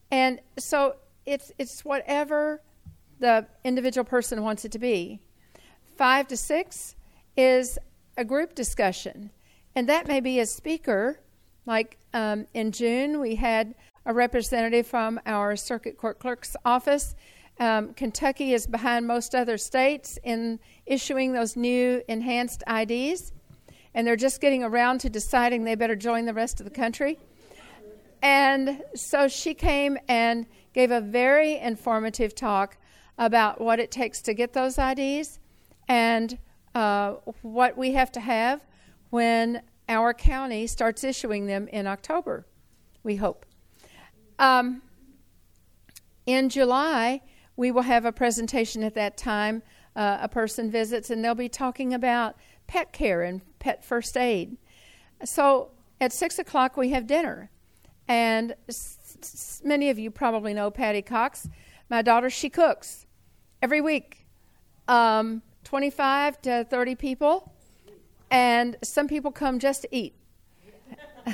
And so it's, it's whatever the individual person wants it to be. Five to six is a group discussion. And that may be a speaker. Like um, in June, we had a representative from our circuit court clerk's office. Um, Kentucky is behind most other states in issuing those new enhanced IDs and they're just getting around to deciding they better join the rest of the country. And so she came and gave a very informative talk about what it takes to get those IDs and uh, what we have to have when our county starts issuing them in October, we hope. Um, in July, we will have a presentation at that time. Uh, a person visits, and they'll be talking about pet care and pet first aid. So at 6 o'clock, we have dinner. And s- s- many of you probably know Patty Cox. My daughter, she cooks every week, um, 25 to 30 people. And some people come just to eat.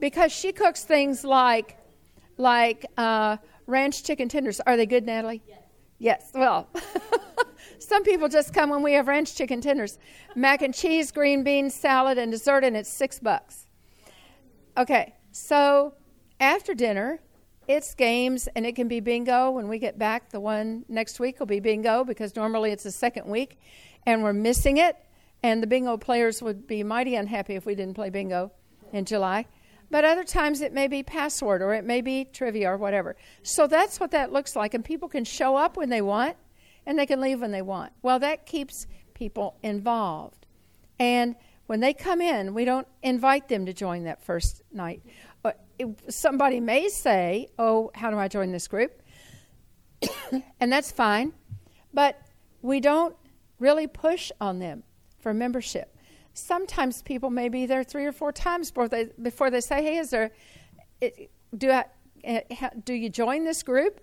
because she cooks things like like uh, ranch chicken tenders. Are they good, Natalie? Yes. Yes. Well, Some people just come when we have ranch chicken tenders, mac and cheese, green beans, salad, and dessert, and it's six bucks. Okay, so after dinner, it's games and it can be bingo when we get back. The one next week will be bingo because normally it's the second week and we're missing it. And the bingo players would be mighty unhappy if we didn't play bingo in July. But other times it may be password or it may be trivia or whatever. So that's what that looks like. And people can show up when they want and they can leave when they want. Well, that keeps people involved. And when they come in, we don't invite them to join that first night. Uh, but somebody may say, Oh, how do I join this group? and that's fine. But we don't really push on them for membership. Sometimes people may be there three or four times before they, before they say, Hey, is there, do, I, eh, do you join this group?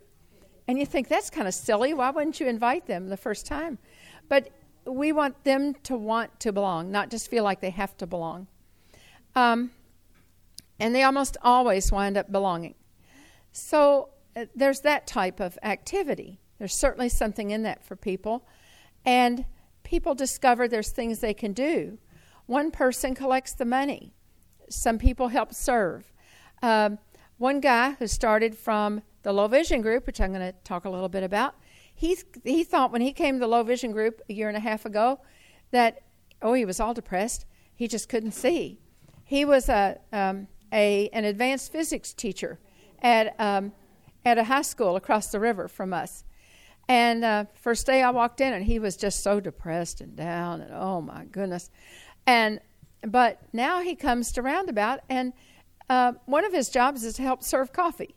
And you think that's kind of silly. Why wouldn't you invite them the first time? But we want them to want to belong, not just feel like they have to belong. Um, and they almost always wind up belonging. So uh, there's that type of activity. There's certainly something in that for people. And people discover there's things they can do. One person collects the money, some people help serve. Um, one guy who started from the low vision group, which I'm going to talk a little bit about, he, he thought when he came to the low vision group a year and a half ago that, oh, he was all depressed. He just couldn't see. He was a, um, a, an advanced physics teacher at, um, at a high school across the river from us. And uh, first day I walked in, and he was just so depressed and down, and oh my goodness. And but now he comes to Roundabout, and uh, one of his jobs is to help serve coffee.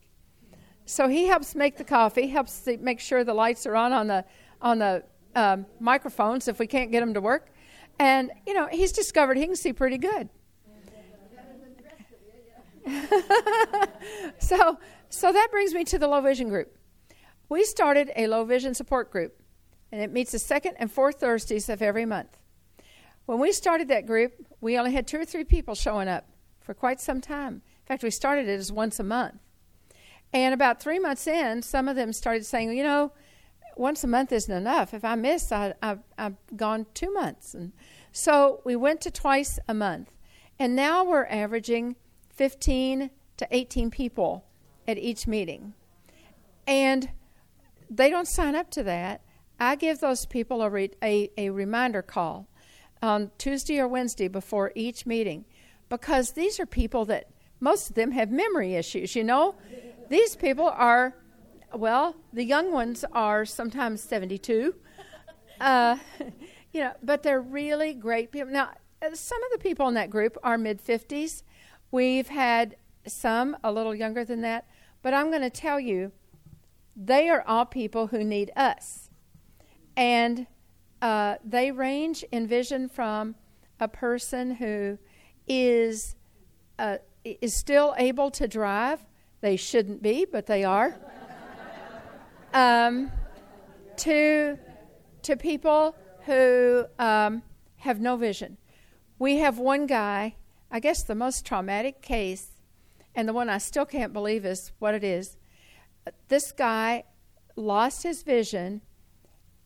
So he helps make the coffee, helps make sure the lights are on on the on the um, microphones if we can't get them to work. And you know, he's discovered he can see pretty good. so, so that brings me to the low vision group. We started a low vision support group, and it meets the second and fourth Thursdays of every month. When we started that group, we only had two or three people showing up for quite some time. In fact, we started it as once a month. And about three months in, some of them started saying, you know, once a month isn't enough. If I miss, I, have I've gone two months. And so we went to twice a month. And now we're averaging 15 to 18 people at each meeting. And they don't sign up to that. I give those people a, re- a, a reminder call on Tuesday or Wednesday before each meeting because these are people that most of them have memory issues, you know? These people are, well, the young ones are sometimes 72. Uh, you know, but they're really great people. Now, some of the people in that group are mid 50s. We've had some a little younger than that, but I'm going to tell you, they are all people who need us. And uh, they range in vision from a person who is, uh, is still able to drive. They shouldn't be, but they are. um, to, to people who um, have no vision. We have one guy I guess the most traumatic case, and the one I still can't believe is what it is. This guy lost his vision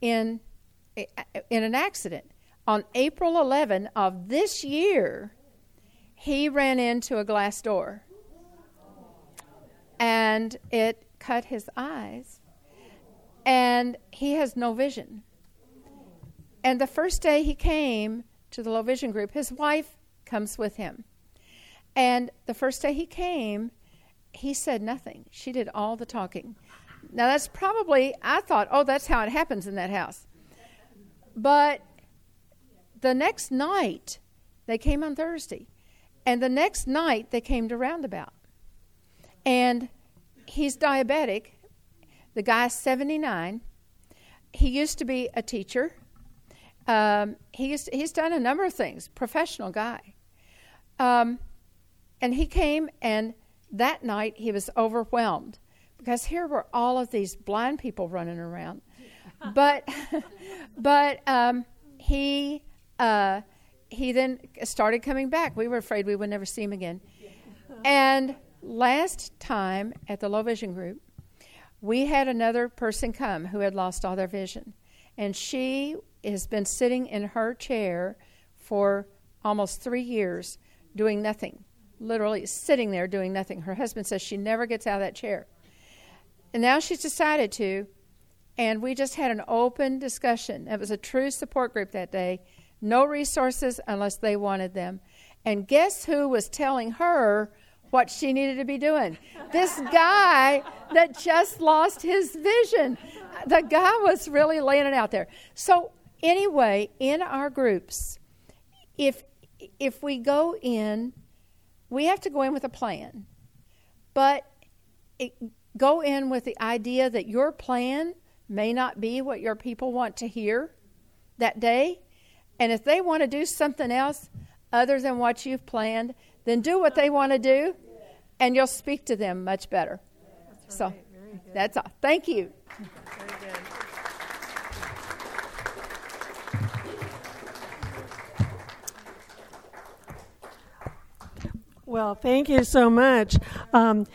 in in an accident on April 11 of this year. He ran into a glass door, and it cut his eyes, and he has no vision. And the first day he came to the low vision group, his wife comes with him. And the first day he came, he said nothing. She did all the talking. Now, that's probably, I thought, oh, that's how it happens in that house. But the next night, they came on Thursday. And the next night, they came to Roundabout. And he's diabetic. The guy's 79. He used to be a teacher. Um, he's, he's done a number of things, professional guy. Um, and he came, and that night he was overwhelmed because here were all of these blind people running around. But, but um, he uh, he then started coming back. We were afraid we would never see him again. And last time at the low vision group, we had another person come who had lost all their vision, And she has been sitting in her chair for almost three years doing nothing, literally sitting there doing nothing. Her husband says she never gets out of that chair. And now she's decided to, and we just had an open discussion. It was a true support group that day. No resources unless they wanted them. And guess who was telling her what she needed to be doing? This guy that just lost his vision. The guy was really laying it out there. So, anyway, in our groups, if if we go in, we have to go in with a plan. But it, go in with the idea that your plan may not be what your people want to hear that day. And if they want to do something else other than what you've planned, then do what they want to do, and you'll speak to them much better. That's so that's all. Thank you. Well, thank you so much. Um,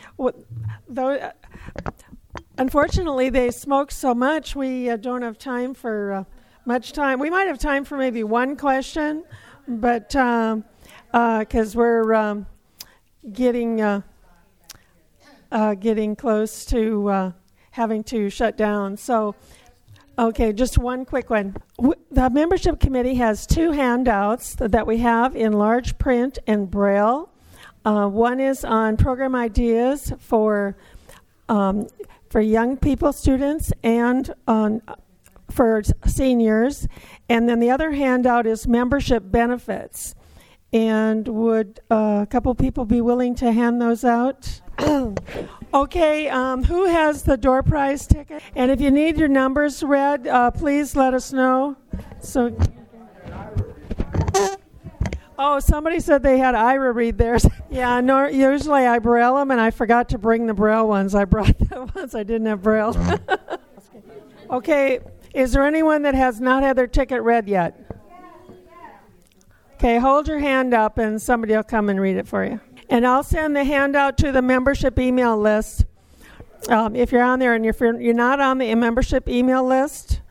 though, unfortunately, they smoke so much, we uh, don't have time for uh, much time. We might have time for maybe one question, but because um, uh, we're um, getting uh, uh, getting close to having to shut down, so. Okay, just one quick one. The membership committee has two handouts that we have in large print and braille. Uh, one is on program ideas for um, for young people, students, and on for seniors. And then the other handout is membership benefits. And would uh, a couple people be willing to hand those out? okay, um, who has the door prize ticket? And if you need your numbers read, uh, please let us know. So. Oh, somebody said they had Aira read theirs. yeah, no, usually I braille them, and I forgot to bring the braille ones. I brought the ones I didn't have braille. okay, is there anyone that has not had their ticket read yet? Okay, hold your hand up, and somebody will come and read it for you. And I'll send the handout to the membership email list. Um, if you're on there, and if you're, you're not on the membership email list,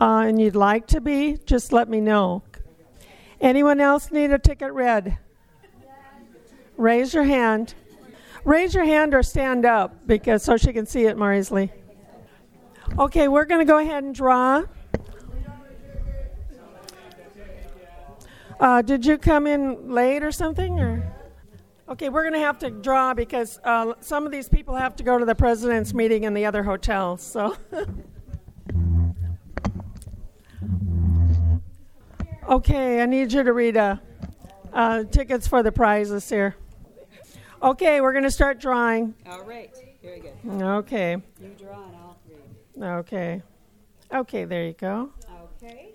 uh, and you'd like to be, just let me know Anyone else need a ticket read? Raise your hand. Raise your hand or stand up because so she can see it more easily. Okay, we're going to go ahead and draw. Uh, did you come in late or something or? Okay, we're going to have to draw because uh, some of these people have to go to the president's meeting in the other hotel. So. Okay, I need you to read uh, uh, tickets for the prizes here. Okay, we're going to start drawing. All right, very good. Okay. You draw and I'll read. Okay. Okay, there you go. Okay.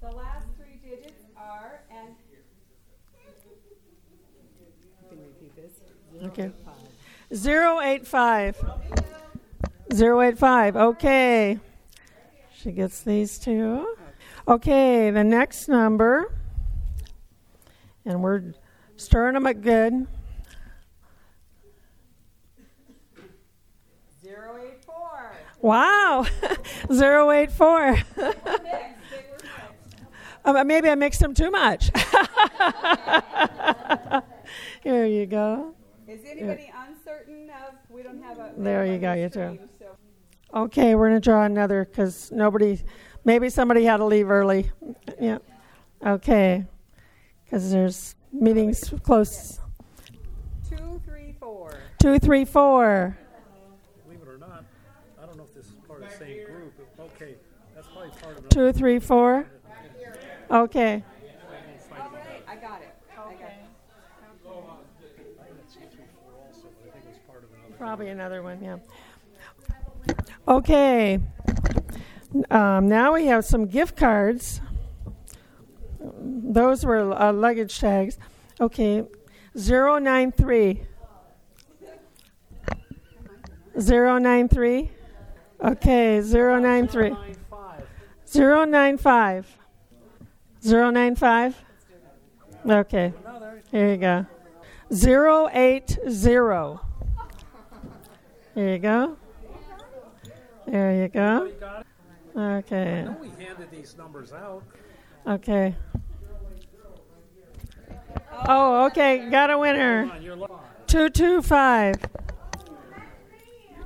The last three digits are, and you can repeat this. Okay. 085. 085. Okay. She gets these two. Okay, the next number, and we're stirring them up good. 084. Wow, 084. um, maybe I mixed them too much. Here you go. Is anybody uncertain of? We don't have a. There you go, you too. Okay, we're going to draw another because nobody Maybe somebody had to leave early. Yeah. Okay. Because there's meetings close. Two, three, four. Two, three, four. Believe it or not, I don't know if this is part of the same group. Okay, that's probably part of. Two, three, four. Okay. I got it. Okay. Probably another one, yeah. Okay. Um, now we have some gift cards. Those were uh, luggage tags. Okay, 093. 093. Okay, 093. 095. 095. Okay, here you go. 080. There you go. There you go. Okay. I know we handed these numbers out. Okay. Oh, okay. Got a winner. Two two five.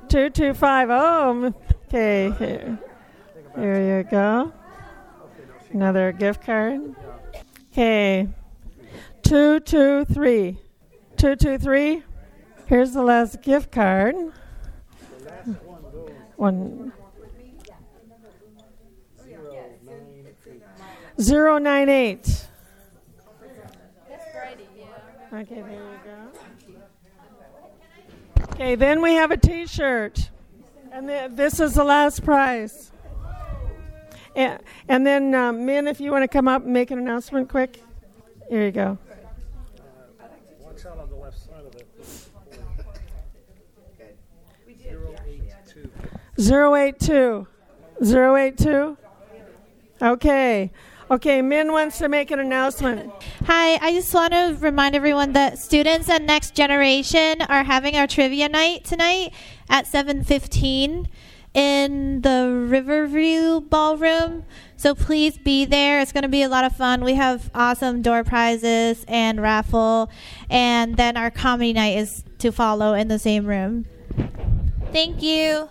Two two five. Oh, okay. Here, here you go. Another gift card. Okay. Two two three. Two two three. Here's the last gift card. One. Zero nine eight. Okay, there you go. Okay, then we have a T-shirt, and th- this is the last prize. And, and then, um, Min, if you want to come up and make an announcement quick, here you go. Watch out on the left side of it. Zero eight two. Zero eight two. Zero eight two. Okay. Okay, Min wants to make an announcement. Hi, I just want to remind everyone that students at Next Generation are having our trivia night tonight at 7:15 in the Riverview Ballroom. So please be there. It's going to be a lot of fun. We have awesome door prizes and raffle, and then our comedy night is to follow in the same room. Thank you.